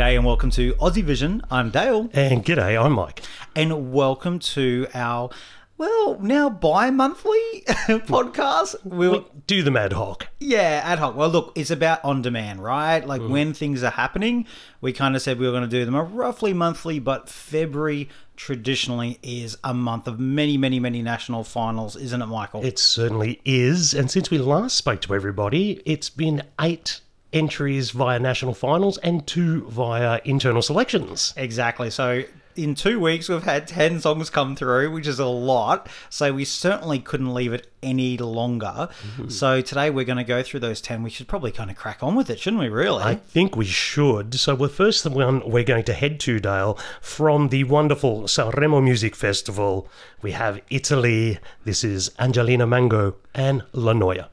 G'day and welcome to Aussie Vision. I'm Dale. And g'day, I'm Mike. And welcome to our, well, now bi monthly podcast. We'll, We do them ad hoc. yeah, ad hoc. Well, look, it's about on demand, right? Like mm. when things are happening, we kind of said we were going to do them a roughly monthly, but February traditionally is a month of many, many, many national finals, isn't it, Michael? It certainly is. And since we last spoke to everybody, it's been eight entries via national finals and two via internal selections. Exactly. So in two weeks, we've had 10 songs come through, which is a lot. So we certainly couldn't leave it any longer. Mm-hmm. So today we're going to go through those 10. We should probably kind of crack on with it, shouldn't we, really? I think we should. So, the first one we're going to head to, Dale, from the wonderful Sanremo Music Festival, we have Italy. This is Angelina Mango and La Noia.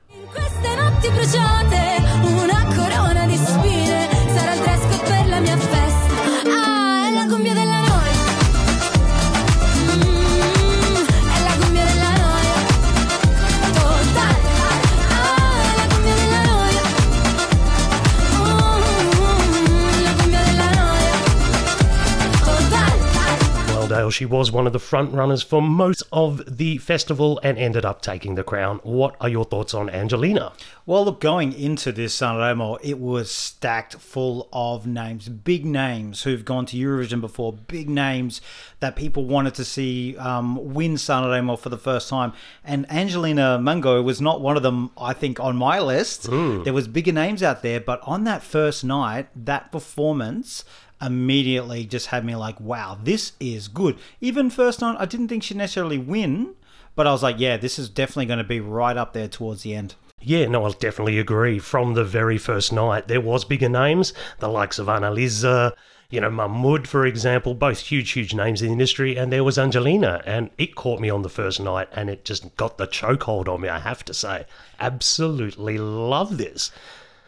She was one of the front runners for most of the festival and ended up taking the crown. What are your thoughts on Angelina? Well, look, going into this Sanremo, it was stacked full of names, big names who've gone to Eurovision before, big names that people wanted to see um, win Sanremo for the first time. And Angelina Mango was not one of them, I think, on my list. There was bigger names out there, but on that first night, that performance immediately just had me like, wow, this is good. Even first night, I didn't think she'd necessarily win, but I was like, yeah, this is definitely going to be right up there towards the end. Yeah, no, I'll definitely agree. From the very first night, there was bigger names, the likes of Annalisa, you know, Mahmood, for example, both huge, huge names in the industry, and there was Angelina, and it caught me on the first night, and it just got the chokehold on me, I have to say. Absolutely love this.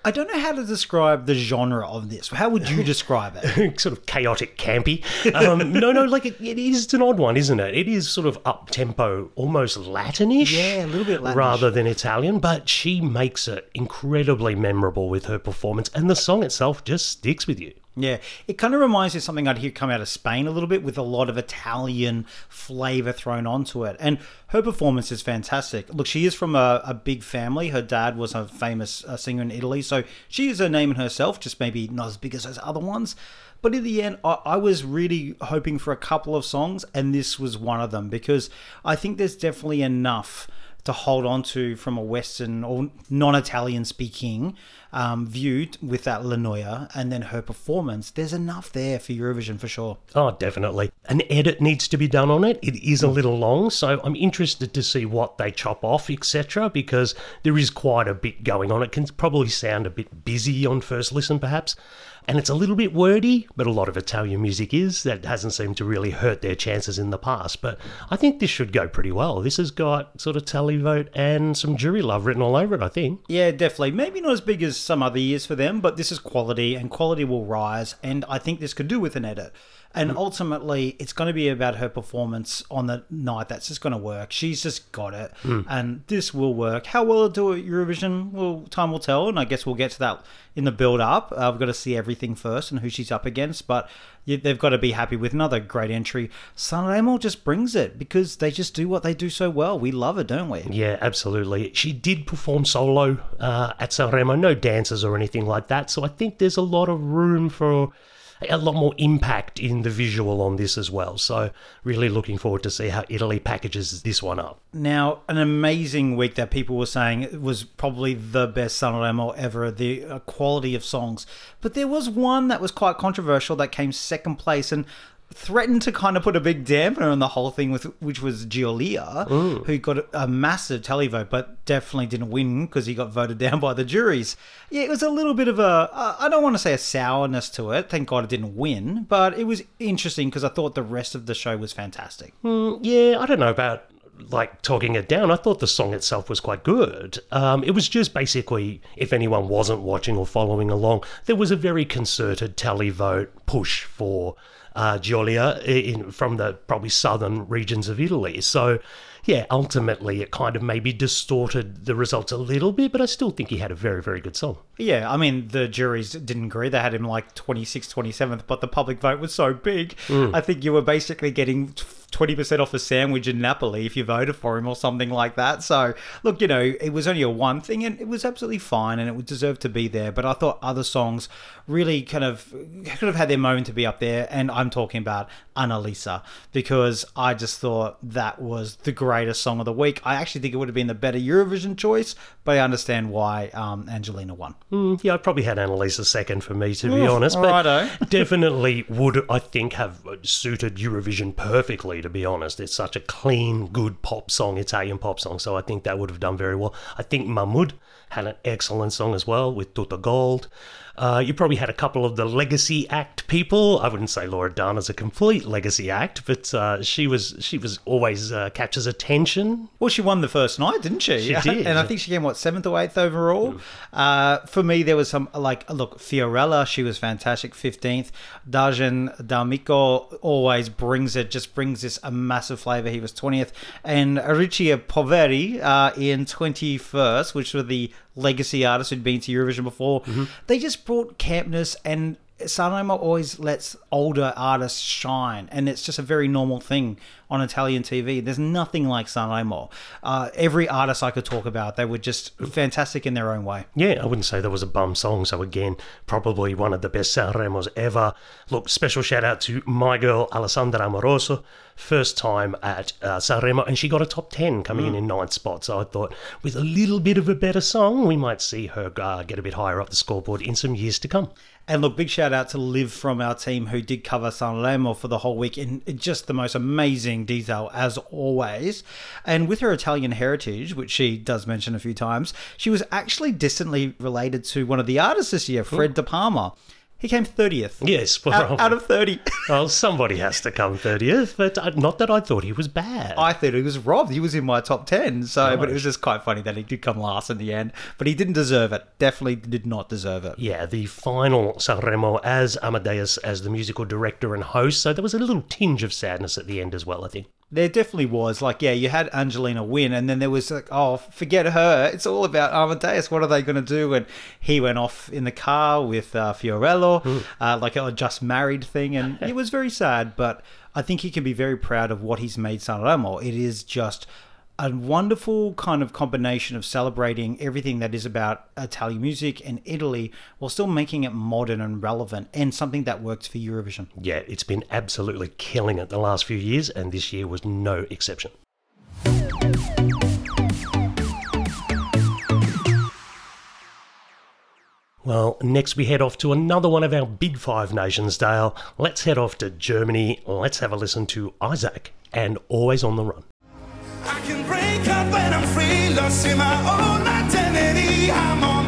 I don't know how to describe the genre of this. How would you describe it? sort of chaotic, campy. Um, no, no, like it, it is it's an odd one, isn't it? It is sort of up tempo, almost Latinish. Yeah, a little bit Latinish. rather than Italian. But she makes it incredibly memorable with her performance, and the song itself just sticks with you. Yeah, it kind of reminds me of something I'd hear come out of Spain a little bit with a lot of Italian flavor thrown onto it. And her performance is fantastic. Look, she is from a, a big family. Her dad was a famous uh, singer in Italy, so she is a name in herself, just maybe not as big as those other ones. But in the end, I, I was really hoping for a couple of songs, and this was one of them because I think there's definitely enough to hold on to from a Western or non-Italian speaking um, view with that La Noia and then her performance. There's enough there for Eurovision for sure. Oh, definitely. An edit needs to be done on it. It is a little long, so I'm interested to see what they chop off, etc., because there is quite a bit going on. It can probably sound a bit busy on first listen, perhaps. And it's a little bit wordy, but a lot of Italian music is. That hasn't seemed to really hurt their chances in the past. But I think this should go pretty well. This has got sort of televote and some jury love written all over it, I think. Yeah, definitely. Maybe not as big as some other years for them, but this is quality and quality will rise. And I think this could do with an edit. And ultimately, it's going to be about her performance on the night. That's just going to work. She's just got it. And this will work. How well it'll do at Eurovision, well, time will tell. And I guess we'll get to that in the build up. Uh, we've got to see everything first and who she's up against. But they've got to be happy with another great entry. Sanremo just brings it because they just do what they do so well. We love it, don't we? Yeah, absolutely. She did perform solo uh, at Sanremo, no dances or anything like that. So I think there's a lot of room for a lot more impact in the visual on this as well. So really looking forward to see how Italy packages this one up. Now, an amazing week that people were saying was probably the best Sanremo ever, the uh, quality of songs. But there was one that was quite controversial that came second place and threatened to kind of put a big dampener on the whole thing with which was Geolier, who got a, a massive televote but definitely didn't win because he got voted down by the juries. Yeah, it was a little bit of a uh, I don't want to say a sourness to it. Thank God it didn't win, but it was interesting because I thought the rest of the show was fantastic. Mm, yeah, I don't know about like talking it down. I thought the song itself was quite good. Um, it was just basically, if anyone wasn't watching or following along, there was a very concerted televote push for uh, Geolier in, from the probably southern regions of Italy. So yeah, ultimately it kind of maybe distorted the results a little bit, but I still think he had a very, very good song. Yeah, I mean, the juries didn't agree. They had him like 26th, 27th, but the public vote was so big. I think you were basically getting 20% off a sandwich in Napoli if you voted for him or something like that. So, look, you know, it was only a one thing and it was absolutely fine and it would deserve to be there. But I thought other songs really kind of could have had their moment to be up there. And I'm talking about Annalisa because I just thought that was the greatest song of the week. I actually think it would have been the better Eurovision choice, but I understand why um, Angelina won. Mm, yeah, I probably had Annalisa second for me, to be honest. But righto. definitely would, I think, have suited Eurovision perfectly, to be honest. It's such a clean, good pop song, Italian pop song. So I think that would have done very well. I think Mahmood had an excellent song as well with Tuta Gold. Uh, you probably had a couple of the legacy act people. I wouldn't say Loredana's a complete legacy act, but uh, she was she was always uh, captures attention. Well, she won the first night, didn't she? She did. and I think she came what seventh or eighth overall. Uh, for me, there was some like look Fiorella. She was fantastic, fifteenth. Dargen D'Amico always brings it, just brings this a massive flavor. He was twentieth, and Aricia Poveri uh, in twenty first, which were the legacy artists who'd been to Eurovision before. They just brought campness and. Sanremo always lets older artists shine, and it's just a very normal thing on Italian TV. There's nothing like Sanremo. Uh, every artist I could talk about, they were just fantastic in their own way. Yeah, I wouldn't say there was a bum song. So again, probably one of the best Sanremos ever. Look, special shout out to my girl Alessandra Amoroso, first time at uh, Sanremo, and she got a top ten, coming in in ninth spot. So I thought, with a little bit of a better song, we might see her uh, get a bit higher up the scoreboard in some years to come. And look, big shout out to Liv from our team who did cover Sanremo for the whole week in just the most amazing detail as always. And with her Italian heritage, which she does mention a few times, she was actually distantly related to one of the artists this year, Fred De Palma. He came 30th. Yes, well, Out, out of 30. well, somebody has to come thirtieth, but uh, not that I thought he was bad. I thought he was robbed. He was in my top 10. So, but it was just quite funny that he did come last in the end. But he didn't deserve it. Definitely did not deserve it. Yeah, the final Sanremo as Amadeus as the musical director and host, so there was a little tinge of sadness at the end as well, I think. There definitely was. Like, yeah, you had Angelina win, and then there was like, oh, forget her. It's all about Amadeus. What are they going to do? And he went off in the car with uh, Fiorello, uh, like a just married thing, and it was very sad. But I think he can be very proud of what he's made Sanremo. It is just a wonderful kind of combination of celebrating everything that is about Italian music and Italy while still making it modern and relevant and something that works for Eurovision. Yeah, it's been absolutely killing it the last few years, and this year was no exception. Well, next we head off to another one of our big five nations, Dale. Let's head off to Germany. Let's have a listen to Isaac and Always on the Run. I can break up when I'm free, lost in my own identity. I'm on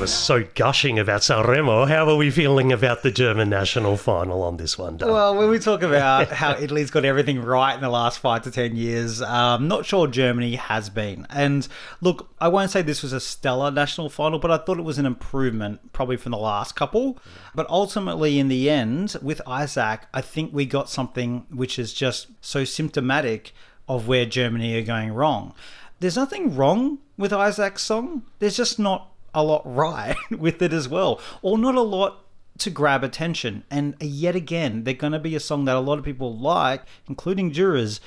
were so gushing about Sanremo. How are we feeling about the German national final on this one, Dale? Well, when we talk about how Italy's got everything right in the last five to ten years, um, not sure Germany has been. And look, I won't say this was a stellar national final, but I thought it was an improvement, probably from the last couple. But ultimately, in the end, with Isaac, I think we got something which is just so symptomatic of where Germany are going wrong. There's nothing wrong with Isaac's song. There's just not a lot right with it as well, or not a lot to grab attention. And yet again, they're going to be a song that a lot of people like, including jurors,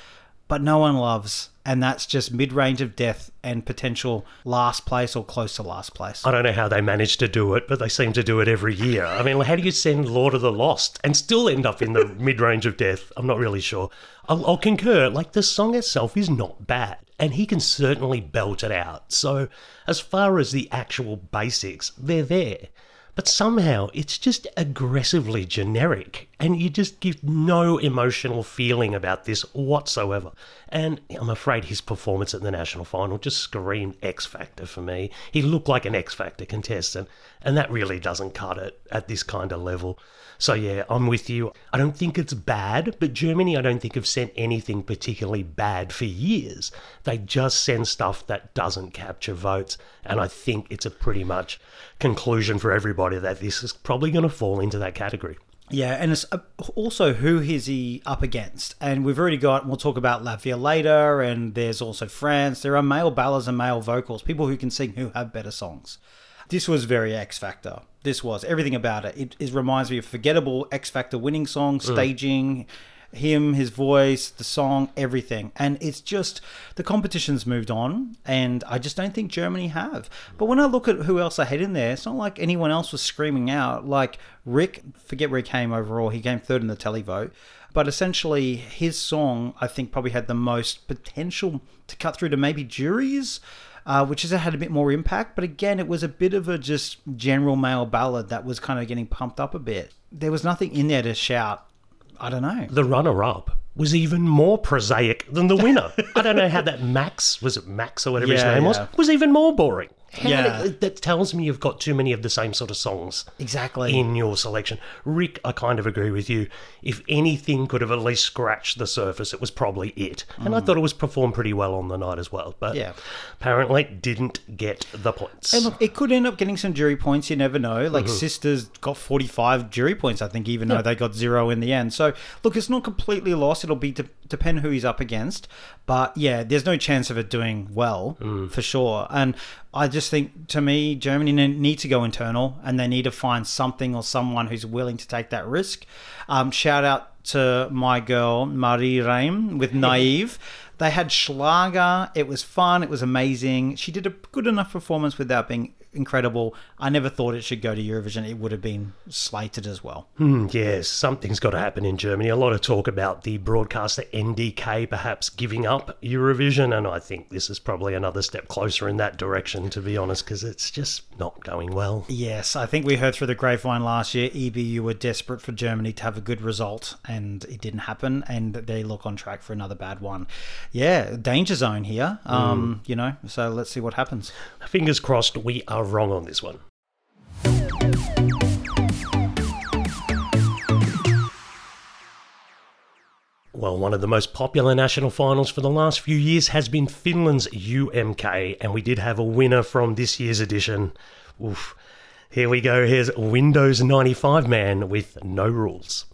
but no one loves. And that's just mid range of death and potential last place or close to last place. I don't know how they managed to do it, but they seem to do it every year. I mean, how do you send Lord of the Lost and still end up in the mid range of death? I'm not really sure. I'll, I'll concur. Like, the song itself is not bad, and he can certainly belt it out. So, as far as the actual basics, they're there. But somehow it's just aggressively generic. And you just give no emotional feeling about this whatsoever. And I'm afraid his performance at the national final just screamed X Factor for me. He looked like an X Factor contestant, and that really doesn't cut it at this kind of level. So yeah, I'm with you. I don't think it's bad, but Germany I don't think have sent anything particularly bad for years. They just send stuff that doesn't capture votes, and I think it's a pretty much conclusion for everybody that this is probably going to fall into that category. Yeah, and it's uh, also who is he up against? And we've already got, we'll talk about Latvia later, and there's also France. There are male ballads and male vocals, people who can sing who have better songs. This was very X Factor. This was everything about it. It, it reminds me of forgettable X Factor winning song, staging, him, his voice, the song, everything. And it's just the competition's moved on, and I just don't think Germany have. But when I look at who else I had in there, it's not like anyone else was screaming out. Like Ryk, forget where he came overall. He came third in the televote. But essentially, his song, I think, probably had the most potential to cut through to maybe juries uh, which has had a bit more impact. But again, it was a bit of a just general male ballad that was kind of getting pumped up a bit. There was nothing in there to shout. I don't know. The runner up was even more prosaic than the winner. I don't know how that Max, was it Max or whatever his Yeah, name was, yeah. was even more boring. How Yeah. that tells me you've got too many of the same sort of songs Exactly. in your selection. Ryk, I kind of agree with you. If anything could have at least scratched the surface, it was probably it. And I thought it was performed pretty well on the night as well. But Mm. Yeah. apparently didn't get the points. And look, it could end up getting some jury points. You never know. Like Mm-hmm. Sisters got forty-five jury points, I think, even though they got zero in the end. So look, it's not completely lost. It'll be de- depend who he's up against. But yeah, there's no chance of it doing well Mm. for sure. And I just think, to me, Germany need to go internal, and they need to find something or someone who's willing to take that risk. Um, shout out to my girl Marie Reim with Naive. They had Schlager. It was fun. It was amazing. She did a good enough performance without being incredible. I never thought it should go to Eurovision. It would have been slated as well. Hmm, yes, something's got to happen in Germany. A lot of talk about the broadcaster NDK perhaps giving up Eurovision, and I think this is probably another step closer in that direction, to be honest, because it's just not going well. Yes, I think we heard through the grapevine last year. EBU were desperate for Germany to have a good result, and it didn't happen. And they look on track for another bad one. Yeah, danger zone here. Um, you know, so let's see what happens. Fingers crossed we are wrong on this one. Well, one of the most popular national finals for the last few years has been Finland's UMK, and we did have a winner from this year's edition. Oof. Here we go. Here's Windows 95 Man with No Rules.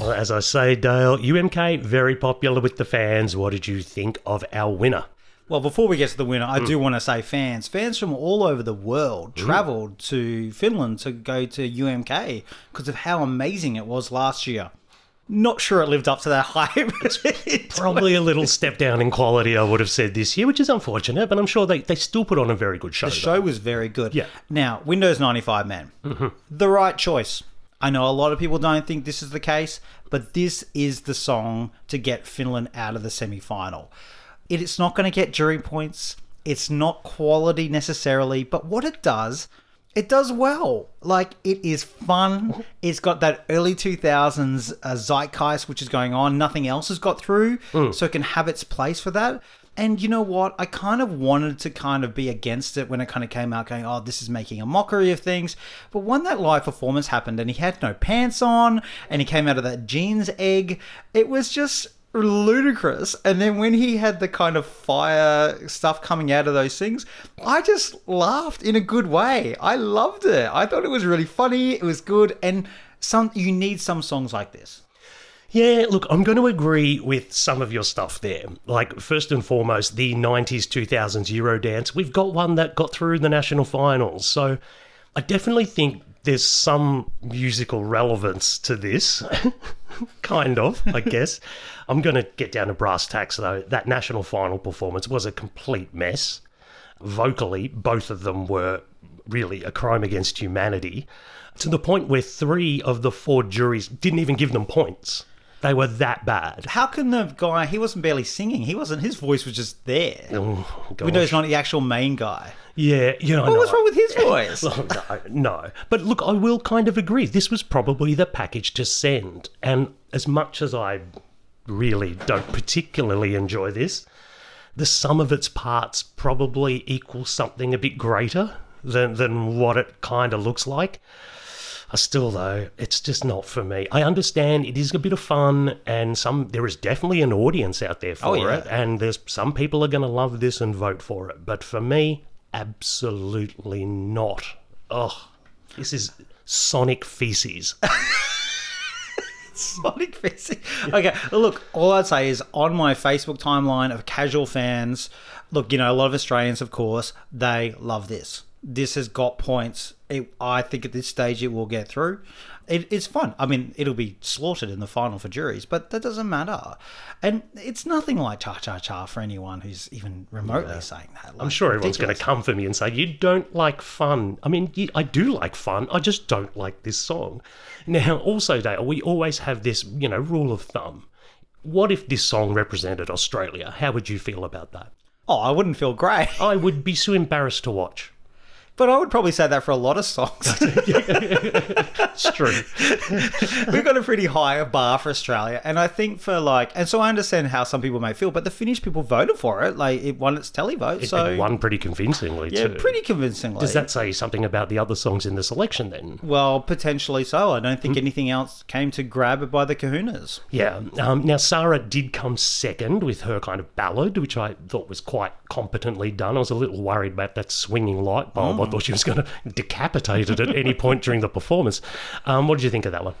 Well, as I say, Dale, UMK very popular with the fans. What did you think of our winner? Well, before we get to the winner, I mm. do want to say fans, fans from all over the world mm. travelled to Finland to go to UMK because of how amazing it was last year. Not sure it lived up to that hype. Probably a little step down in quality, I would have said this year, which is unfortunate, but I'm sure they, they still put on a very good show. The show was very good. Yeah. Now, Windows 95 Man. Mm-hmm. The right choice. I know a lot of people don't think this is the case, but this is the song to get Finland out of the semi final. It's not going to get jury points. It's not quality necessarily, but what it does, it does well. Like, it is fun. It's got that early 2000s uh, zeitgeist, which is going on. Nothing else has got through, so it can have its place for that. And you know what? I kind of wanted to kind of be against it when it kind of came out, going, oh, this is making a mockery of things. But when that live performance happened and he had no pants on and he came out of that jeans egg, it was just ludicrous. And then when he had the kind of fire stuff coming out of those things, I just laughed in a good way. I loved it. I thought it was really funny. It was good. And some you need some songs like this. Yeah, look, I'm going to agree with some of your stuff there. Like, first and foremost, the 90s, 2000s Eurodance. We've got one that got through the national finals. So I definitely think there's some musical relevance to this. kind of, I guess. I'm going to get down to brass tacks, though. That national final performance was a complete mess. Vocally, both of them were really a crime against humanity to the point where three of the four juries didn't even give them points. They were that bad. How can the guy? He wasn't barely singing. He wasn't. His voice was just there. Oh, we know he's not the actual main guy. Yeah, you know. What was wrong with his voice? No, no. But look, I will kind of agree. This was probably the package to send. And as much as I really don't particularly enjoy this, the sum of its parts probably equals something a bit greater than, than what it kind of looks like. Uh, Still though, it's just not for me. I understand it is a bit of fun, and some there is definitely an audience out there for Oh, yeah. it, and there's some people are going to love this and vote for it. But for me, absolutely not. Ugh, this is sonic feces. Sonic Fencing. Okay, look, all I'd say is on my Facebook timeline of casual fans, look, you know, a lot of Australians, of course, they love this. This has got points. It, I think at this stage it will get through. It, it's fun. I mean, it'll be slaughtered in the final for juries, but that doesn't matter. And it's nothing like Cha Cha Cha for anyone who's even remotely saying that. I'm sure everyone's going to come for me and say, You don't like fun. I mean, you, I do like fun. I just don't like this song. Now, also, Dale, we always have this, you know, rule of thumb. What if this song represented Australia? How would you feel about that? Oh, I wouldn't feel great. I would be so embarrassed to watch. But I would probably say that for a lot of songs. It's true. We've got a pretty high bar for Australia, and I think for like, and so I understand how some people may feel, but the Finnish people voted for it. Like it won its televote, It, so it won pretty convincingly, yeah, too. pretty convincingly. Does that say something about the other songs in the selection then? well, potentially so. I don't think anything else came to grab it by the Kahunas. Yeah. Um, now, Sarah did come second with her kind of ballad, which I thought was quite competently done. I was a little worried about that swinging light bulb. I thought she was going to decapitate it at any point during the performance. Um, what did you think of that one?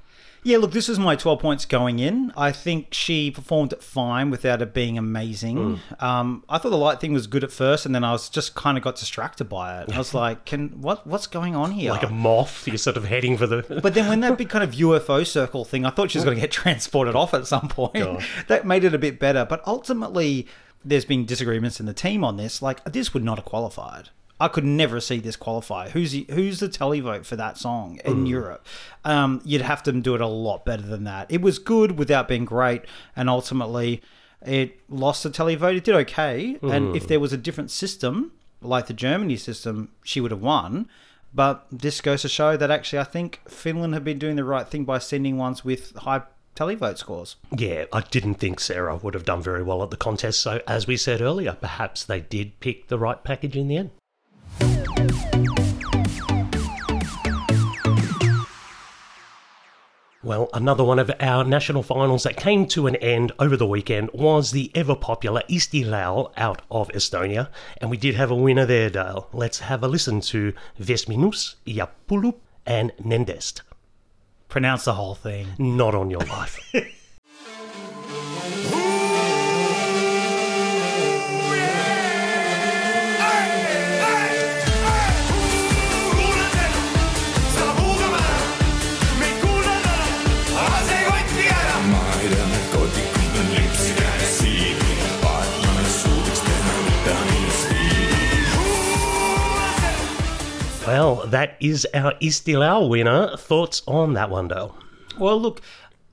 Yeah, look, this is my 12 points going in. I think she performed fine without it being amazing. Hmm. Um, I thought the light thing was good at first, and then I was just kind of got distracted by it. I was like, "Can what? What's going on here?" Like a moth, you're sort of heading for the. But then when that big kind of UFO circle thing, I thought she was going to get transported off at some point. That made it a bit better. But ultimately, there's been disagreements in the team on this. Like this would not have qualified. I could never see this qualify. Who's the, who's the televote for that song in Europe? Um, you'd have to do it a lot better than that. It was good without being great, and ultimately, it lost the televote. It did okay, and if there was a different system like the Germany system, she would have won. But this goes to show that actually, I think Finland have been doing the right thing by sending ones with high televote scores. Yeah, I didn't think Sarah would have done very well at the contest. So, as we said earlier, perhaps they did pick the right package in the end. Well, another one of our national finals that came to an end over the weekend was the ever popular Eesti Laul out of Estonia. And we did have a winner there, Dale. Let's have a listen to Vesminus, Iapulup, and Nendest. Pronounce the whole thing. Not on your life. that is our Eesti Laul winner. Thoughts on that one, Dale? Well, look,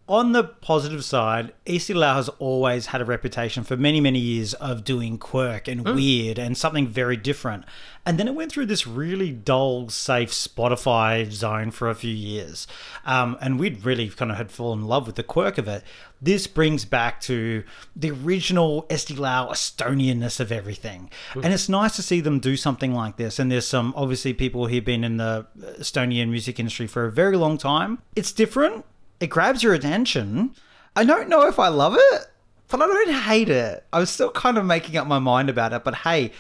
on the positive side, Eesti Laul has always had a reputation for many, many years of doing quirk and weird and something very different. And then it went through this really dull, safe Spotify zone for a few years. Um, and we'd really kind of had fallen in love with the quirk of it. This brings back to the original Eesti Laul Estonianness of everything. And it's nice to see them do something like this. And there's some, obviously, people who've been in the Estonian music industry for a very long time. It's different it grabs your attention. I don't know if I love it, but I don't hate it. I was still kind of making up my mind about it, but hey,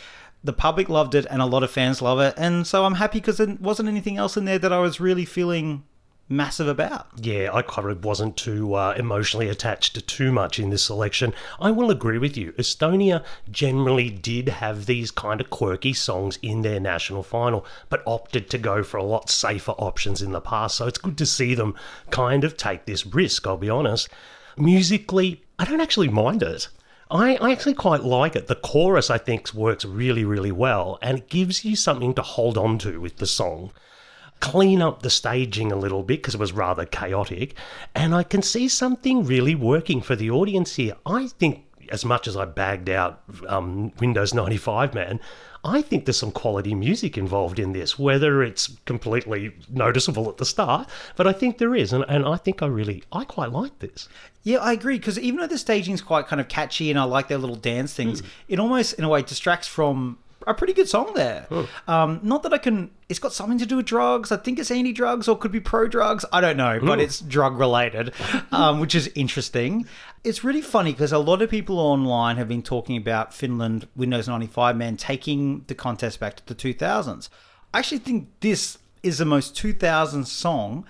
the public loved it and a lot of fans love it, and so I'm happy because there wasn't anything else in there that I was really feeling massive about. Yeah, I kind of wasn't too uh, emotionally attached to too much in this selection. I will agree with you. Estonia generally did have these kind of quirky songs in their national final, but opted to go for a lot safer options in the past. So it's good to see them kind of take this risk, I'll be honest. Musically, I don't actually mind it. I, I actually quite like it. The chorus, I think, works really, really well, and it gives you something to hold on to with the song clean up the staging a little bit because it was rather chaotic. And I can see something really working for the audience here. I think, as much as I bagged out um, Windows 95, man, I think there's some quality music involved in this, whether it's completely noticeable at the start, but I think there is. And, and I think I really, I quite like this. Yeah, I agree because even though the staging's quite kind of catchy and I like their little dance things, it almost in a way distracts from a pretty good song there. Um, not that I can. It's got something to do with drugs. I think it's anti-drugs or could be pro-drugs. I don't know, but it's drug related, um, which is interesting. It's really funny because a lot of people online have been talking about Finland Windows 95 man taking the contest back to the 2000s. I actually think this is the most 2000s song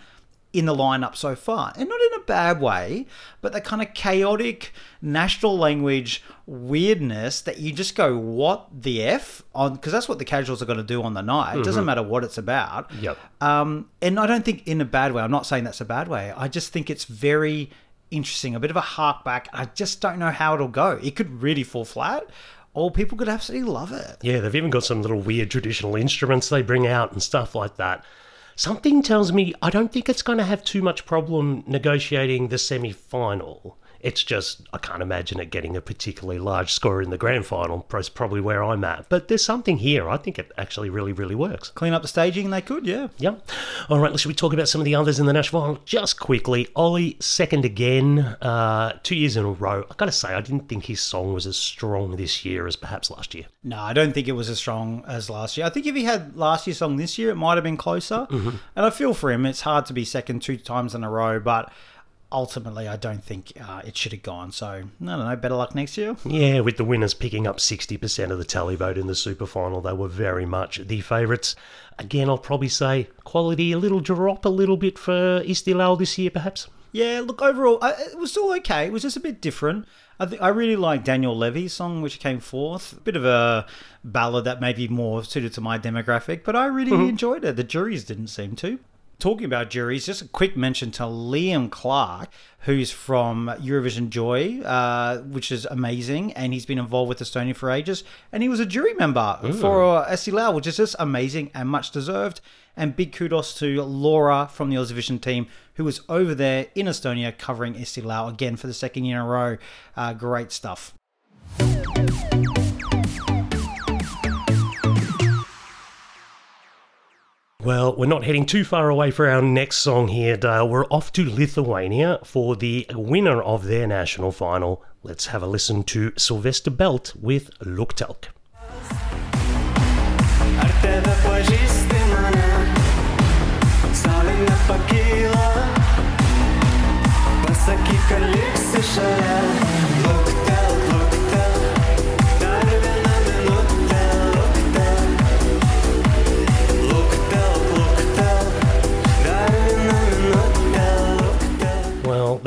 in the lineup so far. And not in a bad way, but the kind of chaotic national language weirdness that you just go, what the F? on Because that's what the casuals are going to do on the night. It doesn't matter what it's about. Yep. Um, and I don't think in a bad way. I'm not saying that's a bad way. I just think it's very interesting, a bit of a hark back. I just don't know how it'll go. It could really fall flat, or people could absolutely love it. Yeah, they've even got some little weird traditional instruments they bring out and stuff like that. Something tells me I don't think it's going to have too much problem negotiating the semi final. It's just, I can't imagine it getting a particularly large score in the grand final. That's probably where I'm at. But there's something here. I think it actually really, really works. Clean up the staging, they could, yeah. Yep. All right, Let's should we talk about some of the others in the national final just quickly? Ollie, second again, uh, two years in a row. i got to say, I didn't think his song was as strong this year as perhaps last year. No, I don't think it was as strong as last year. I think if he had last year's song this year, it might have been closer. And I feel for him. It's hard to be second two times in a row, but ultimately, I don't think uh, it should have gone. So, I don't know. Better luck next year. Yeah, with the winners picking up 60% of the tally vote in the super final, they were very much the favourites. Again, I'll probably say quality a little drop a little bit for Eesti Laul this year, perhaps. Yeah, look, overall, I, it was still okay. It was just a bit different. I think I really like Daniel Levi's song, which came fourth. A bit of a ballad that may be more suited to my demographic, but I really enjoyed it. The juries didn't seem to. Talking about juries, just a quick mention to Liam Clark, who's from Eurovision Joy, uh, which is amazing, and he's been involved with Estonia for ages, and he was a jury member for uh, Eesti Laul, which is just amazing and much deserved. And big kudos to Laura from the Aussie Vision team, who was over there in Estonia covering Eesti Laul again for the second year in a row. Uh, great stuff. Well, we're not heading too far away for our next song here, Dale. We're off to Lithuania for the winner of their national final. Let's have a listen to Silvester Belt with Luktelk.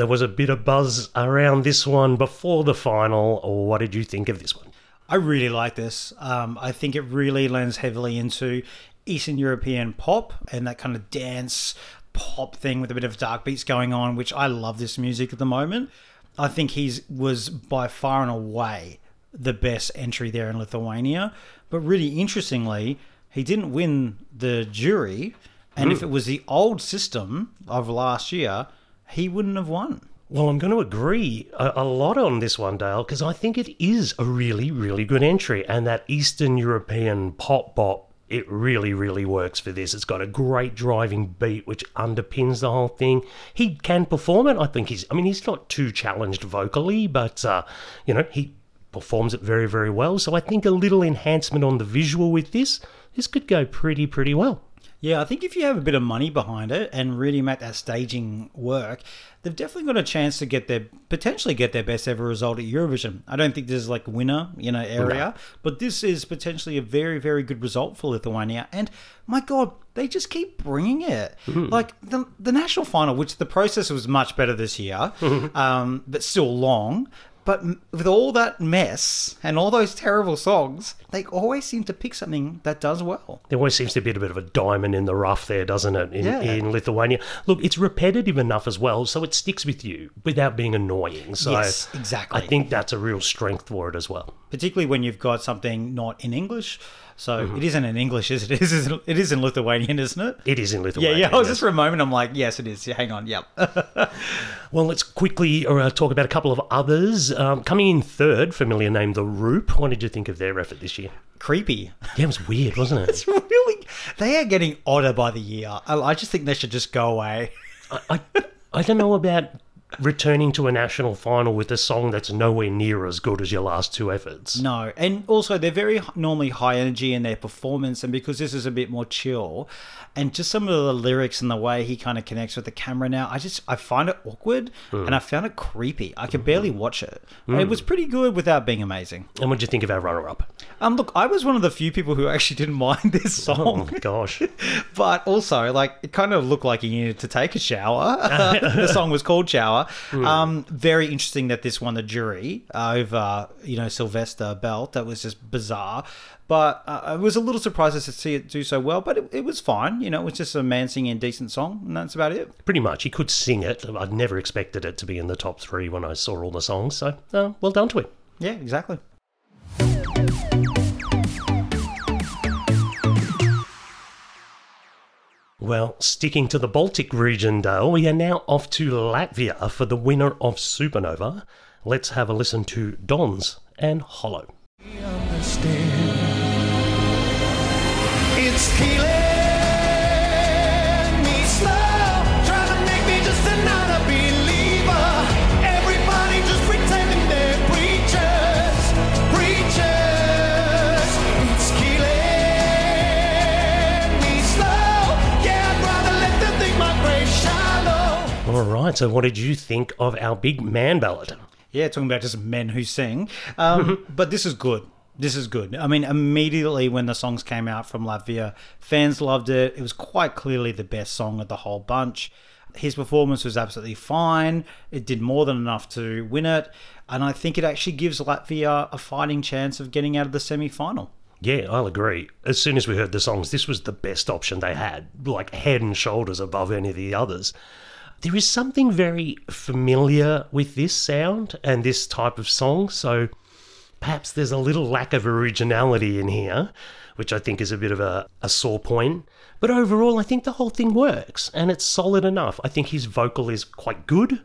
There was a bit of buzz around this one before the final. What did you think of this one? I really like this. Um, I think it really lends heavily into Eastern European pop and that kind of dance pop thing with a bit of dark beats going on, which I love this music at the moment. I think he's was by far and away the best entry there in Lithuania. But really interestingly, he didn't win the jury, and if it was the old system of last year, he wouldn't have won. Well, I'm going to agree a, a lot on this one, Dale, because I think it is a really, really good entry. And that Eastern European pop bop, it really, really works for this. It's got a great driving beat, which underpins the whole thing. He can perform it. I think he's, I mean, he's not too challenged vocally, but, uh, you know, he performs it very, very well. So I think a little enhancement on the visual with this, this could go pretty, pretty well. Yeah, I think if you have a bit of money behind it and really make that staging work, they've definitely got a chance to get their potentially get their best ever result at Eurovision. I don't think this is like winner, you know, area, but this is potentially a very very good result for Lithuania. And my God, they just keep bringing it. Like the the national final, which the process was much better this year, um, but still long. But with all that mess and all those terrible songs, they always seem to pick something that does well. There always seems to be a bit of a diamond in the rough there, doesn't it, in, Yeah. in Lithuania? Look, it's repetitive enough as well, so it sticks with you without being annoying. So Yes, exactly. I think that's a real strength for it as well. particularly when you've got something not in English. So Mm-hmm. it isn't in English, is it? It is. It is in Lithuanian, isn't it? It is in Lithuanian. Yeah, yeah. I was yes. just for a moment. I'm like, yes, it is. Yeah, hang on. Yep. Well, let's quickly uh, talk about a couple of others. Um, coming in third, familiar name The Roop. What did you think of their effort this year? Creepy. Yeah, it was weird, wasn't it? It's really. They are getting odder by the year. I, I just think they should just go away. I, I don't know about returning to a national final with a song that's nowhere near as good as your last two efforts. No, and also they're very normally high energy in their performance, and because this is a bit more chill, and just some of the lyrics and the way he kind of connects with the camera now, I just I find it awkward Hmm. and I found it creepy. I could barely watch it. It was pretty good without being amazing. And what did you think of our runner-up? Um, look, I was one of the few people who actually didn't mind this Oh song. gosh, but also like it kind of looked like he needed to take a shower. the song was called "Shower." Um, very interesting that this won the jury over you know Silvester Belt. That was just bizarre. But uh, I was a little surprised to see it do so well. But it, it was fine. You know, it was just a man singing a decent song, and that's about it. pretty much. He could sing it. I'd never expected it to be in the top three when I saw all the songs. So, uh, well done to him. Yeah, exactly. Well, sticking to the Baltic region, Dale, we are now off to Latvia for the winner of Supernova. Let's have a listen to Dons and Hollow. It's All right, so what did you think of our big man ballad? Yeah, talking about just men who sing. Um, but this is good. This is good. I mean, immediately when the songs came out from Latvia, fans loved it. It was quite clearly the best song of the whole bunch. His performance was absolutely fine. It did more than enough to win it. And I think it actually gives Latvia a fighting chance of getting out of the semi final. Yeah, I'll agree. As soon as we heard the songs, this was the best option they had, like head and shoulders above any of the others. There is something very familiar with this sound and this type of song, so perhaps there's a little lack of originality in here, which I think is a bit of a, a sore point. But overall, I think the whole thing works and it's solid enough. I think his vocal is quite good.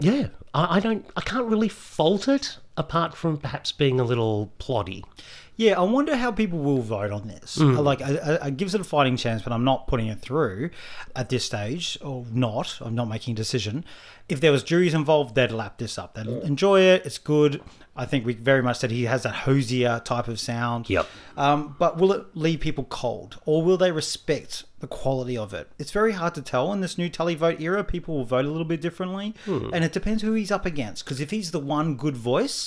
Yeah, I, I don't, I can't really fault it apart from perhaps being a little ploddy. Yeah, I wonder how people will vote on this. Like, I, I, it gives it a fighting chance, but I'm not putting it through at this stage, or not. I'm not making a decision. If there was juries involved, they'd lap this up. They'd enjoy it. It's good. I think we very much said he has that Hozier type of sound. Yep. Um, but will it leave people cold, or will they respect the quality of it? It's very hard to tell in this new televote era. People will vote a little bit differently, and it depends who he's up against. Because if he's the one good voice,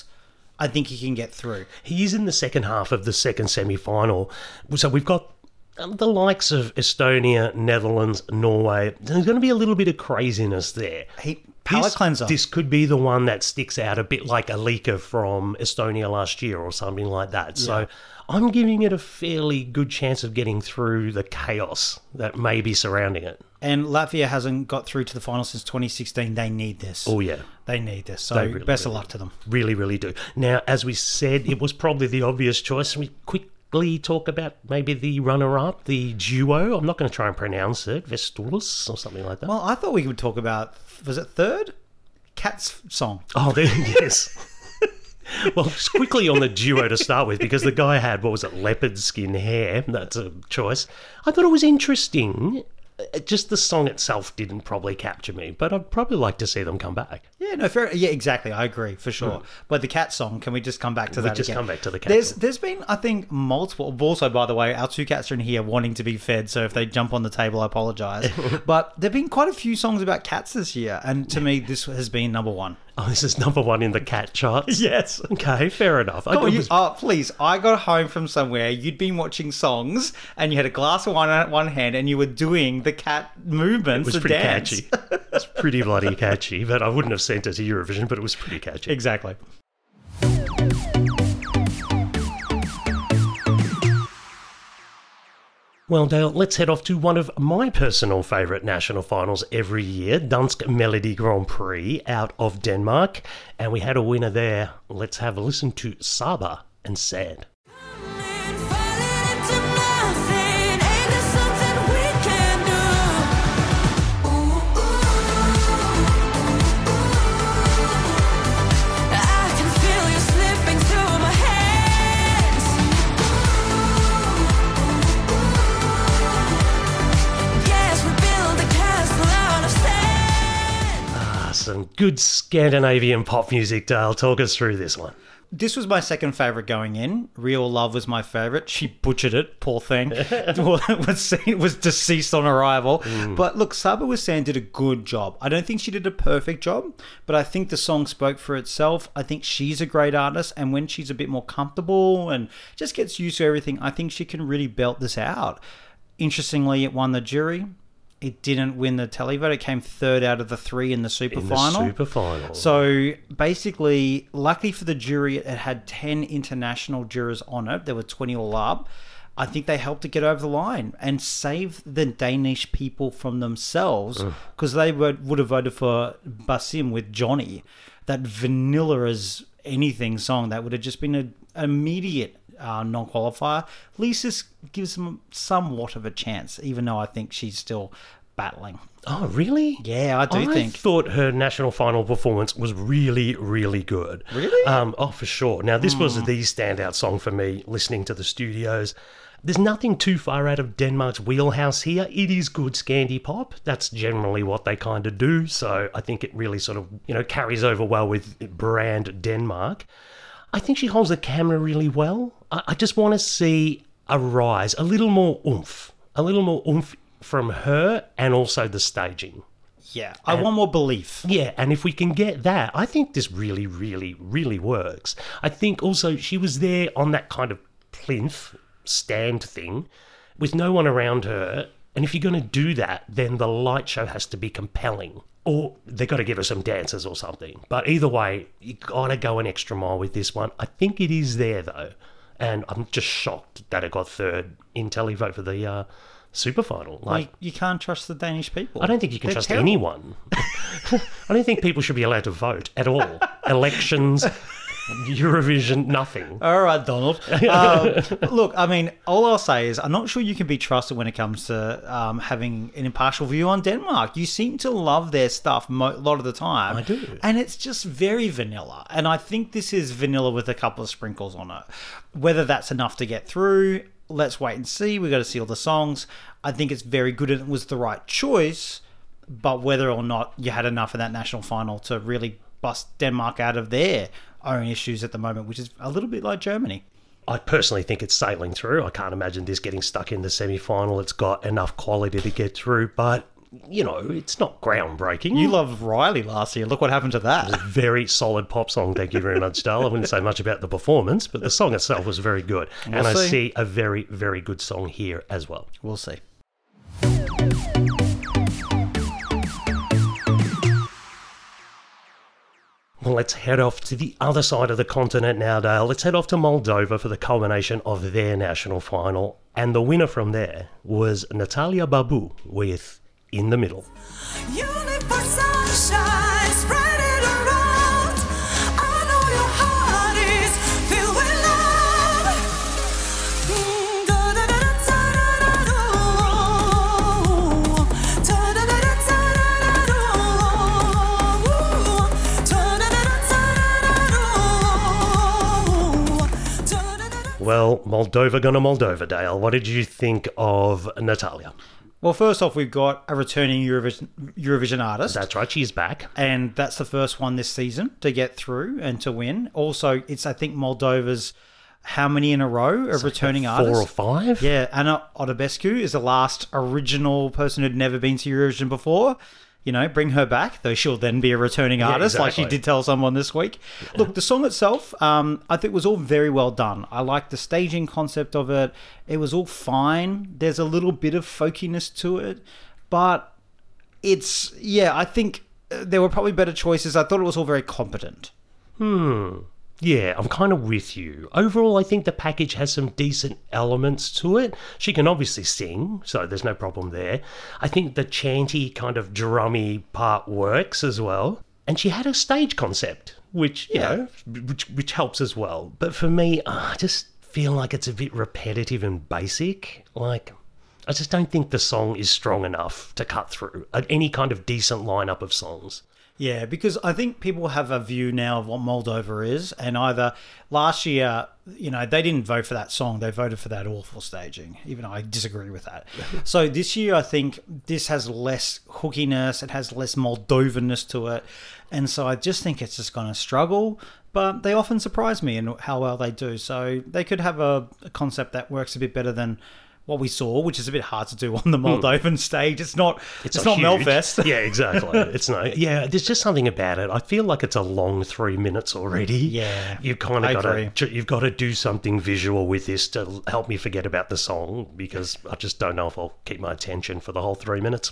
I think he can get through. He is in the second half of the second semi final. So we've got um, the likes of Estonia, Netherlands, Norway. There's going to be a little bit of craziness there. He palate This- cleanser. This could be the one that sticks out a bit like Alika from Estonia last year or something like that. So I'm giving it a fairly good chance of getting through the chaos that may be surrounding it. And Latvia hasn't got through to the final since 2016. They need this. Oh, yeah. They need this. So really, best of luck to them. Really, really do. Now, as we said, it was probably the obvious choice. We quickly talk about maybe the runner-up, the duo. I'm not going to try and pronounce it, Vestulus or something like that. Well, I thought we would talk about was it third? Cat's song. oh, there, yes. well, just quickly on the duo to start with, because the guy had what was it, leopard skin hair. That's a choice. I thought it was interesting. Uh, Just the song itself didn't probably capture me, but I'd probably like to see them come back. Yeah, no, fair. Yeah, exactly. I agree for sure. Hmm. But the cat song, can we just come back to We that? just again? come back to the cat There's song. there's been I think multiple. Also, by the way, our two cats are in here wanting to be fed. So if they jump on the table, I apologize. but there've been quite a few songs about cats this year, and to me, this has been number one. Oh, this is number one in the cat charts. Yes. Okay, fair enough. I it you, was- oh, uh, please. I got home from somewhere. You'd been watching songs, and you had a glass of wine at one hand, and you were doing the cat movements. it was pretty dance. catchy. It's pretty bloody catchy, but I wouldn't have sent it to Eurovision, but it was pretty catchy. Exactly. Well, Dale, let's head off to one of my personal favourite national finals every year, Dansk Melodi Grand Prix out of Denmark. And we had a winner there. Let's have a listen to Saba and Sand. Some good Scandinavian pop music, Dale. Talk us through this one. This was my second favorite going in. Real Love was my favorite. She butchered it, poor thing. was seen, was deceased on arrival. Hmm. But look, Saba was saying did a good job. I don't think she did a perfect job, but I think the song spoke for itself. I think she's a great artist, and when she's a bit more comfortable and just gets used to everything, I think she can really belt this out. Interestingly, it won the jury. It didn't win the televote. It came third out of the three in the super In the final. super final. So basically, luckily for the jury, it had 10 international jurors on it. There were 20 all up. I think they helped it get over the line and save the Danish people from themselves because they would, would have voted for Basim with Johnny. That vanilla as anything song that would have just been an immediate uh, non qualifier. At least this gives them somewhat of a chance, even though I think she's still battling. oh, really? Yeah, I do I think. thought her national final performance was really, really good. Really? Um, oh, for sure. Now, this was the standout song for me listening to the studios. There's nothing too far out of Denmark's wheelhouse here. It is good Scandi pop. That's generally what they kind of do. So I think it really sort of, you know, carries over well with brand Denmark. I think she holds the camera really well. I, I just want to see a rise, a little more oomph, a little more oomph from her and also the staging. Yeah, I want more belief. Yeah, and if we can get that, I think this really, really, really works. I think also she was there on that kind of plinth stand thing with no one around her. And if you're going to do that, then the light show has to be compelling. Or they've got to give us some dances or something. But either way, you got to go an extra mile with this one. I think it is there, though. And I'm just shocked that it got third in televote for the uh, super final. Like, Like you can't trust the Danish people. I don't think you can They're trust terrible. anyone. I don't think people should be allowed to vote at all. Elections, Eurovision, nothing. All right, Donald. Um, look, I mean, all I'll say is I'm not sure you can be trusted when it comes to um, having an impartial view on Denmark. You seem to love their stuff mo- a lot of the time. I do. And it's just very vanilla. And I think this is vanilla with a couple of sprinkles on it. Whether that's enough to get through, let's wait and see. We've got to see all the songs. I think it's very good and it was the right choice. But whether or not you had enough in that national final to really bust Denmark out of their own issues at the moment, which is a little bit like Germany. I personally think it's sailing through. I can't imagine this getting stuck in the semi final. It's got enough quality to get through, but, you know, it's not groundbreaking. You loved Reiley last year. Look what happened to that. very solid pop song. Thank you very much, Dale. I wouldn't say much about the performance, but the song itself was very good. and I see. see a very, very good song here as well. We'll see. Well, let's head off to the other side of the continent now, Dale. Let's head off to Moldova for the culmination of their national final. And the winner from there was Natalia Barbu with In the Middle. You Moldova gonna Moldova, Dale. What did you think of Natalia? Well, first off, we've got a returning Eurovision, Eurovision artist. That's right, she's back. and that's the first one this season to get through and to win. Also, it's I think Moldova's how many in a row of returning artists? Four or five? Yeah, Anna Odobescu is the last original person who'd never been to Eurovision before. You know, bring her back, though she'll then be a returning artist, like she did tell someone this week. Look, the song itself, um, I think was all very well done. I like the staging concept of it. It was all fine. There's a little bit of folkiness to it, but it's yeah. I think uh, there were probably better choices. I thought it was all very competent. Yeah, I'm kind of with you. Overall, I think the package has some decent elements to it. She can obviously sing, so there's no problem there. I think the chanty, kind of drummy part works as well. And she had a stage concept, which, you Yeah. know, which, which helps as well. But for me, uh, I just feel like it's a bit repetitive and basic. Like, I just don't think the song is strong enough to cut through uh, any kind of decent lineup of songs. Yeah, because I think people have a view now of what Moldova is, and either last year, you know, they didn't vote for that song; they voted for that awful staging. Even though I disagree with that. so this year, I think this has less hookiness, it has less Moldovanness to it, and so I just think it's just going to struggle. But they often surprise me in how well they do. So they could have a, a concept that works a bit better than. What we saw, which is a bit hard to do on the hmm. Moldovan stage, it's not. It's, not, huge. Melfest. Yeah, exactly. it's no. Yeah, there's just something about it. I feel like it's a long three minutes already. Yeah, you've kind of got to you've got to do something visual with this to help me forget about the song because I just don't know if I'll keep my attention for the whole three minutes.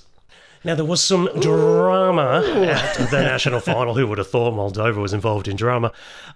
Now there was some drama at the national final. Who would have thought Moldova was involved in drama?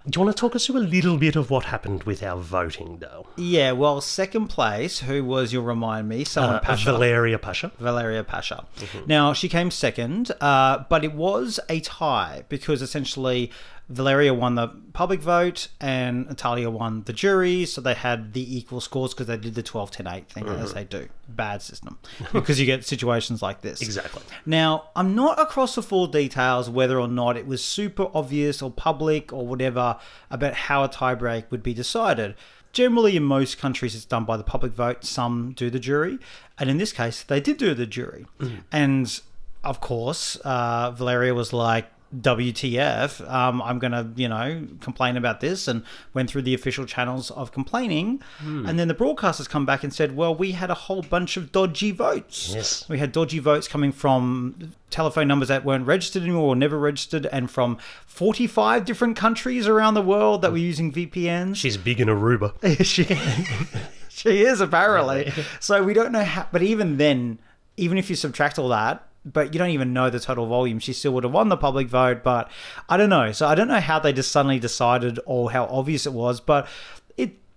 Do you want to talk us through a little bit of what happened with our voting, though? Yeah, well, second place, who was, you'll remind me, someone Uh, Pasha. Valeria Pasha. Valeria Pasha. Now, she came second, uh, but it was a tie because essentially Valeria won the public vote and Natalia won the jury. So they had the equal scores because they did the 12 10 8 thing as they do. Bad system because you get situations like this. Exactly. Now, I'm not across the full details whether or not it was super obvious or public or whatever about how a tiebreak would be decided. Generally, in most countries, it's done by the public vote. Some do the jury. And in this case, they did do the jury. And of course, uh, Valeria was like, WTF, um, I'm going to, you know, complain about this and went through the official channels of complaining. And then the broadcasters come back and said, well, we had a whole bunch of dodgy votes. Yes. We had dodgy votes coming from telephone numbers that weren't registered anymore or never registered and from 45 different countries around the world that were using VPNs. She's big in Aruba. she, she is apparently. So we don't know how, but even then, even if you subtract all that, but you don't even know the total volume, she still would have won the public vote. But I don't know. So I don't know how they just suddenly decided or how obvious it was, but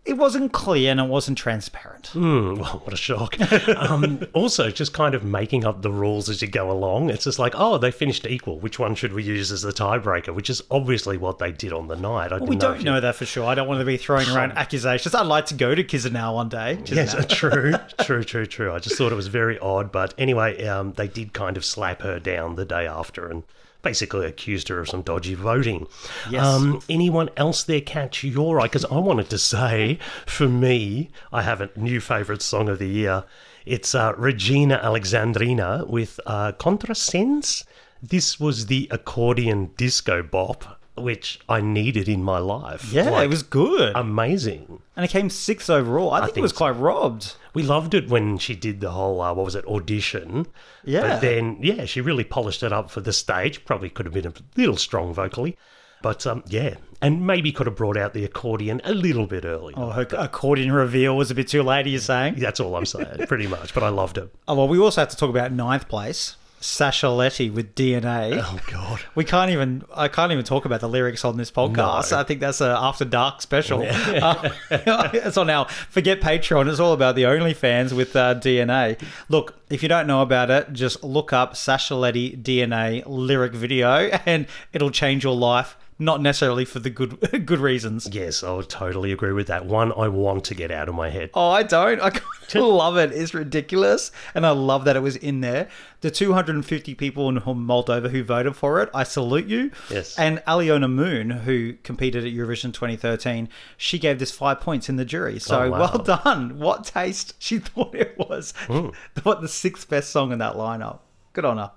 it wasn't clear and it wasn't transparent. Hmm, well, what a shock. um, also, just kind of making up the rules as you go along. It's just like, oh, they finished equal. Which one should we use as the tiebreaker? Which is obviously what they did on the night. I We didn't don't you- know that for sure. I don't want to be throwing around accusations. I'd like to go to Chisinau one day. Yes, true, true, true, true. I just thought it was very odd. But anyway, um, they did kind of slap her down the day after and basically accused her of some dodgy voting. Yes. Um, anyone else there catch your eye? Because I wanted to say, for me, I have a new favourite song of the year. It's uh, Regina Alexandrina with uh, Contrasense. This was the accordion disco bop, which I needed in my life. Yeah, Like, it was good. amazing. and it came sixth overall. I think, it was quite robbed. We loved it when she did the whole, uh, what was it, audition. Yeah. But then, yeah, she really polished it up for the stage. Probably could have been a little strong vocally. But um, yeah, and maybe could have brought out the accordion a little bit earlier. Oh, her accordion reveal was a bit too late, are you saying? That's all I'm saying, pretty much. But I loved it. Oh, well, we also have to talk about ninth place. Sasha Letty with DNA. Oh, God. We can't even. I can't even talk about the lyrics on this podcast. No. I think that's a after dark special. Uh, it's on our forget Patreon. It's all about the OnlyFans with uh, DNA. Look, if you don't know about it, just look up Sasha Letty DNA lyric video, and it'll change your life not necessarily for the good good reasons. Yes, I would totally agree with that. One I want to get out of my head. Oh, I don't. I love it. It's ridiculous, and I love that it was in there. The 250 people in Moldova who voted for it, I salute you. Yes. And Aliona Moon, who competed at Eurovision 2013, she gave this five points in the jury. So Oh, wow. well done. What taste she thought it was. Hmm. What the sixth best song in that lineup. Good on her.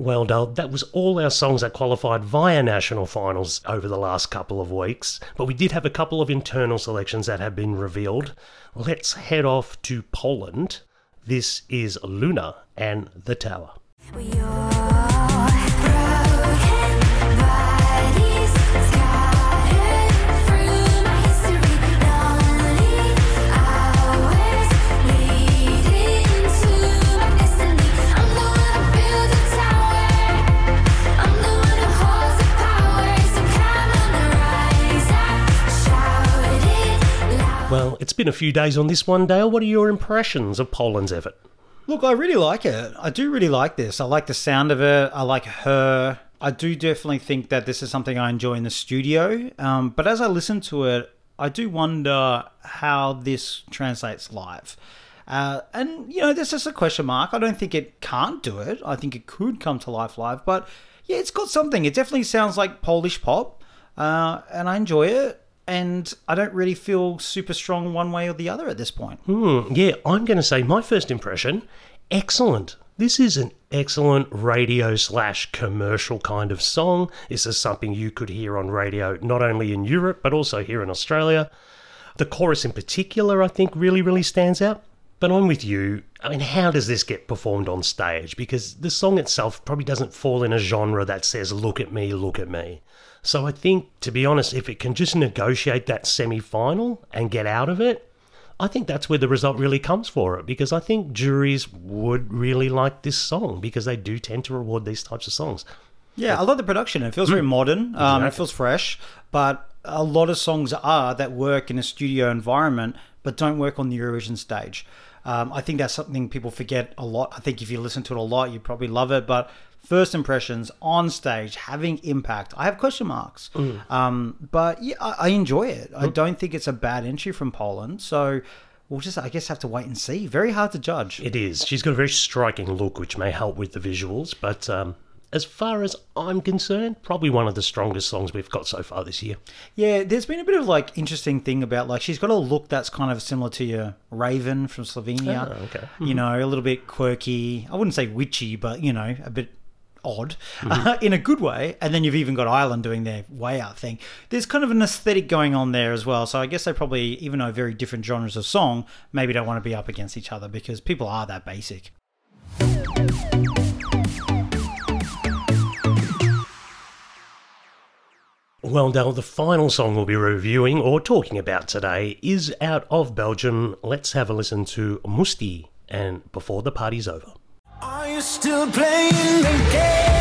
Well, Dale, that was all our songs that qualified via national finals over the last couple of weeks, but we did have a couple of internal selections that have been revealed. Let's head off to Poland. This is Luna and The Tower. Well, it's been a few days on this one, Dale. What are your impressions of Poland's effort? Look, I really like it. I do really like this. I like the sound of it. I like her. I do definitely think that this is something I enjoy in the studio. Um, but as I listen to it, I do wonder how this translates live. Uh, and, you know, there's just a question mark. I don't think it can't do it. I think it could come to life live. But yeah, it's got something. It definitely sounds like Polish pop. Uh, and I enjoy it. And I don't really feel super strong one way or the other at this point. Hmm, yeah, I'm going to say my first impression excellent. This is an excellent radio slash commercial kind of song. This is something you could hear on radio not only in Europe but also here in Australia. The chorus in particular, I think, really, really stands out. But I'm with you. I mean, how does this get performed on stage? Because the song itself probably doesn't fall in a genre that says, look at me, look at me. So I think, to be honest, if it can just negotiate that semi final and get out of it, I think that's where the result really comes for it because I think juries would really like this song because they do tend to reward these types of songs. Yeah, I love the production. It feels very modern. Um, it Hmm. Feels fresh, but a lot of songs are that work in a studio environment, but don't work on the Eurovision stage. Um, I think that's something people forget a lot. I think if you listen to it a lot, you probably love it. But first impressions on stage having impact, I have question marks. Hmm. Um, but yeah, I, I enjoy it. I don't think it's a bad entry from Poland. So we'll just, I guess, have to wait and see. Very hard to judge. It is. She's got a very striking look, which may help with the visuals. But um, as far as I'm concerned, probably one of the strongest songs we've got so far this year. Yeah, there's been a bit of like interesting thing about like she's got a look that's kind of similar to your Raiven from Slovenia. Oh, okay. You know, a little bit quirky. I wouldn't say witchy, but you know, a bit odd Mm-hmm. in a good way. And then you've even got Ireland doing their way out thing. There's kind of an aesthetic going on there as well. So I guess they probably, even though very different genres of song, maybe don't want to be up against each other because people are that basic. Well, Dale, the final song we'll be reviewing or talking about today is out of Belgium. Let's have a listen to Mustii and Before the Party's Over. Are you still playing the game?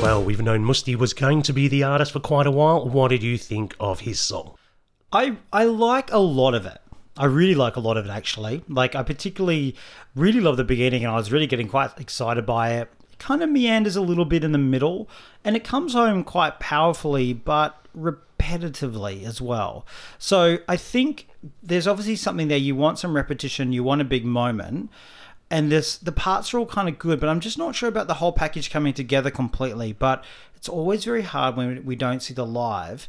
Well, we've known Mustii was going to be the artist for quite a while. What did you think of his song? I I like a lot of it. I really like a lot of it actually. Like I particularly really love the beginning and I was really getting quite excited by it. It kind of meanders a little bit in the middle and it comes home quite powerfully but repetitively as well. So I think there's obviously something there you want some repetition, you want a big moment and this the parts are all kind of good but i'm just not sure about the whole package coming together completely but it's always very hard when we don't see the live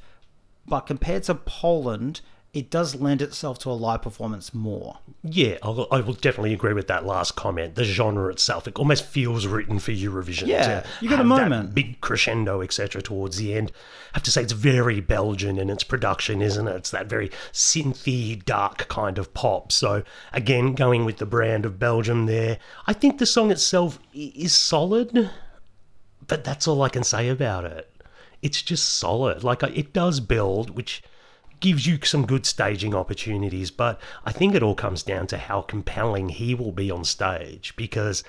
but compared to poland it does lend itself to a live performance more Yeah, I'll, I will definitely agree with that last comment. The genre itself, it almost feels written for Eurovision. Yeah, you got a moment. big crescendo, etc. Towards the end, I have to say it's very Belgian in its production, isn't it? It's that very synthy, dark kind of pop. So again, going with the brand of Belgium there, I think the song itself is solid, but that's all I can say about it. It's just solid. Like it does build, which gives you some good staging opportunities, but I think it all comes down to how compelling he will be on stage because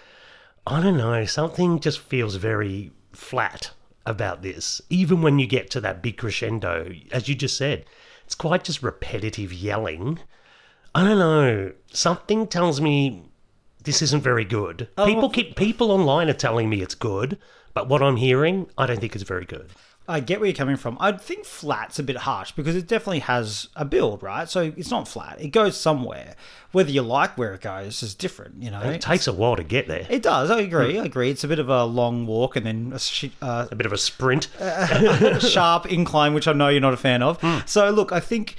I don't know, something just feels very flat about this. Even when you get to that big crescendo, as you just said, it's quite just repetitive yelling. I don't know. Something tells me this isn't very good. Oh, people keep people online are telling me it's good, but what I'm hearing, I don't think it's very good. I get where you're coming from. I think flat's a bit harsh because it definitely has a build, right? So it's not flat. It goes somewhere. Whether you like where it goes is different, you know. It takes a while to get there. It does. I agree. I agree. It's a bit of a long walk and then a uh, a bit of a sprint. sharp incline, which I know you're not a fan of. So look, I think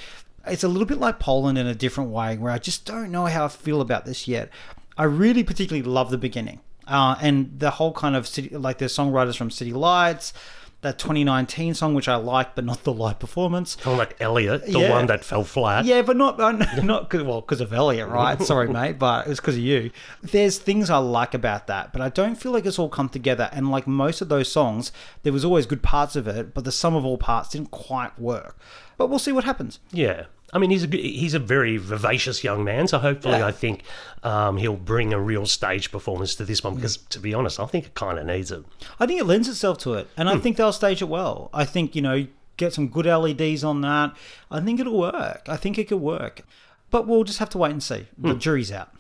it's a little bit like Poland in a different way, where I just don't know how I feel about this yet. I really particularly love the beginning uh, and the whole kind of city, like the songwriters from City Lights. That 2019 song, which I like, but not the live performance. Of like Eliot, the Yeah. one that fell flat. Yeah, but not uh, not cause, well because of Eliot, right? Sorry, mate, but it was because of you. There's things I like about that, but I don't feel like it's all come together. And like most of those songs, there was always good parts of it, but the sum of all parts didn't quite work. But we'll see what happens. Yeah. I mean, he's a he's a very vivacious young man, so hopefully, Yeah. I think um, he'll bring a real stage performance to this one. Because, mm. to be honest, I think it kind of needs it. I think it lends itself to it, and I hmm. think they'll stage it well. I think you know get some good LEDs on that. I think it'll work. I think it could work, but we'll just have to wait and see. The hmm. jury's out.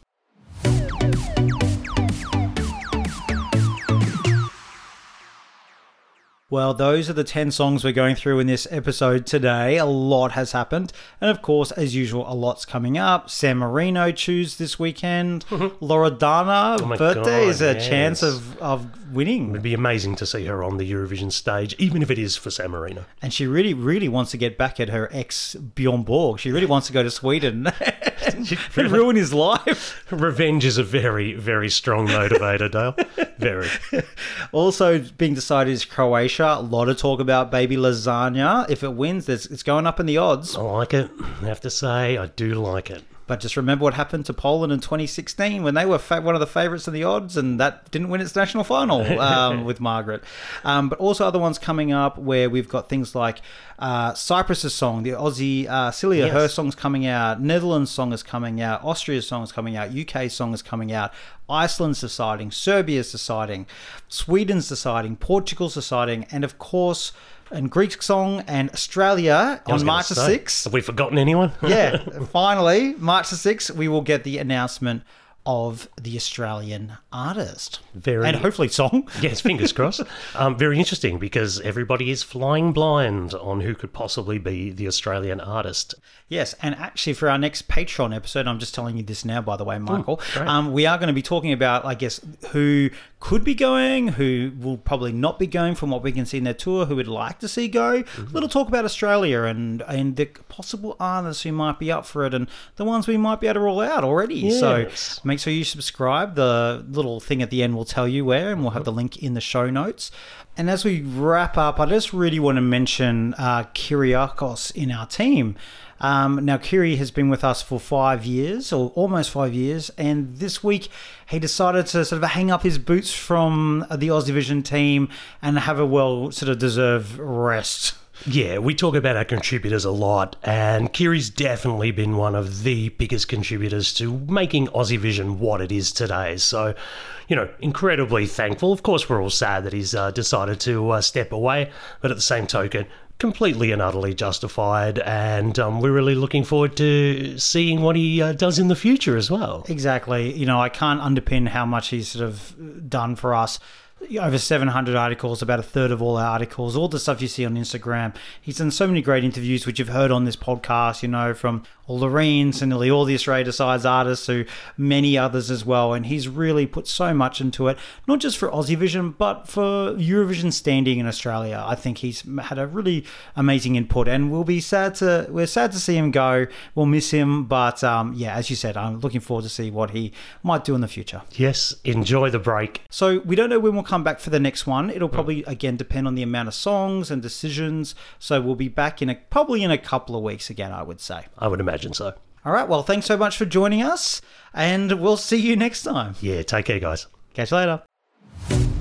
Well, those are the 10 songs we're going through in this episode today. A lot has happened. And of course, as usual, a lot's coming up. San Marino choose this weekend. Loredana oh my birthday God, is a yes. chance of, of winning. It'd be amazing to see her on the Eurovision stage, even if it is for San Marino. And she really, really wants to get back at her ex Bjorn Borg. She really wants to go to Sweden and ruin his life. Revenge is a very, very strong motivator, Dale. Very. Also, being decided is Croatia. A lot of talk about baby lasagna. If it wins, it's going up in the odds. I like it. I have to say, I do like it. But just remember what happened to Poland in 2016 when they were fa- one of the favourites in the odds, and that didn't win its national final um, with Margaret. Um, but also other ones coming up where we've got things like uh, Cyprus's song, the Aussie uh, Silia, Yes. her song's coming out. Netherlands song is coming out. Austria's song is coming out. UK's song is coming out. Iceland's deciding. Serbia's deciding. Sweden's deciding. Portugal's deciding, and of course. And Greek song and Australia on March the 6th Have we forgotten anyone? yeah, finally, March the 6th, we will get the announcement of the Australian artist. Very- And hopefully song. Yes, fingers crossed. Um, very interesting because everybody is flying blind on who could possibly be the Australian artist. Yes, and actually for our next Patreon episode, I'm just telling you this now, by the way, Michael, um, we are going to be talking about, I guess, who could be going, who will probably not be going from what we can see in their tour, who would like to see go. Mm-hmm. Little talk about Australia and, and the possible artists who might be up for it and the ones we might be able to roll out already. Yes. So make sure you subscribe. The little thing at the end will tell you where, and we'll have the link in the show notes. And as we wrap up, I just really want to mention uh, Kyriakos in our team. Um, now, Kiri has been with us for five years, or almost five years, and this week he decided to sort of hang up his boots from the Aussie Vision team and have a well sort of deserved rest. Yeah, we talk about our contributors a lot, and Kiri's definitely been one of the biggest contributors to making Aussie Vision what it is today. So, you know, incredibly thankful. Of course, we're all sad that he's uh, decided to uh, step away, but at the same token, completely and utterly justified, and um, we're really looking forward to seeing what he uh, does in the future as well. Exactly. You know, I can't underpin how much he's sort of done for us. Over 700 articles, about a third of all our articles, all the stuff you see on Instagram. He's done so many great interviews, which you've heard on this podcast, you know, from all the Reens and nearly all the Australia Decides artists to many others as well. And he's really put so much into it, not just for Aussie Vision, but for Eurovision standing in Australia. I think he's had a really amazing input, and we'll be sad to we're sad to see him go. We'll miss him, but um, yeah, as you said, I'm looking forward to see what he might do in the future. Yes, enjoy the break. So we don't know when we'll come back for the next one. It'll hmm. probably again depend on the amount of songs and decisions. So we'll be back in a probably in a couple of weeks again. I would say. I would imagine so. All right. Well, thanks so much for joining us, and we'll see you next time. Yeah, take care, guys. Catch you later.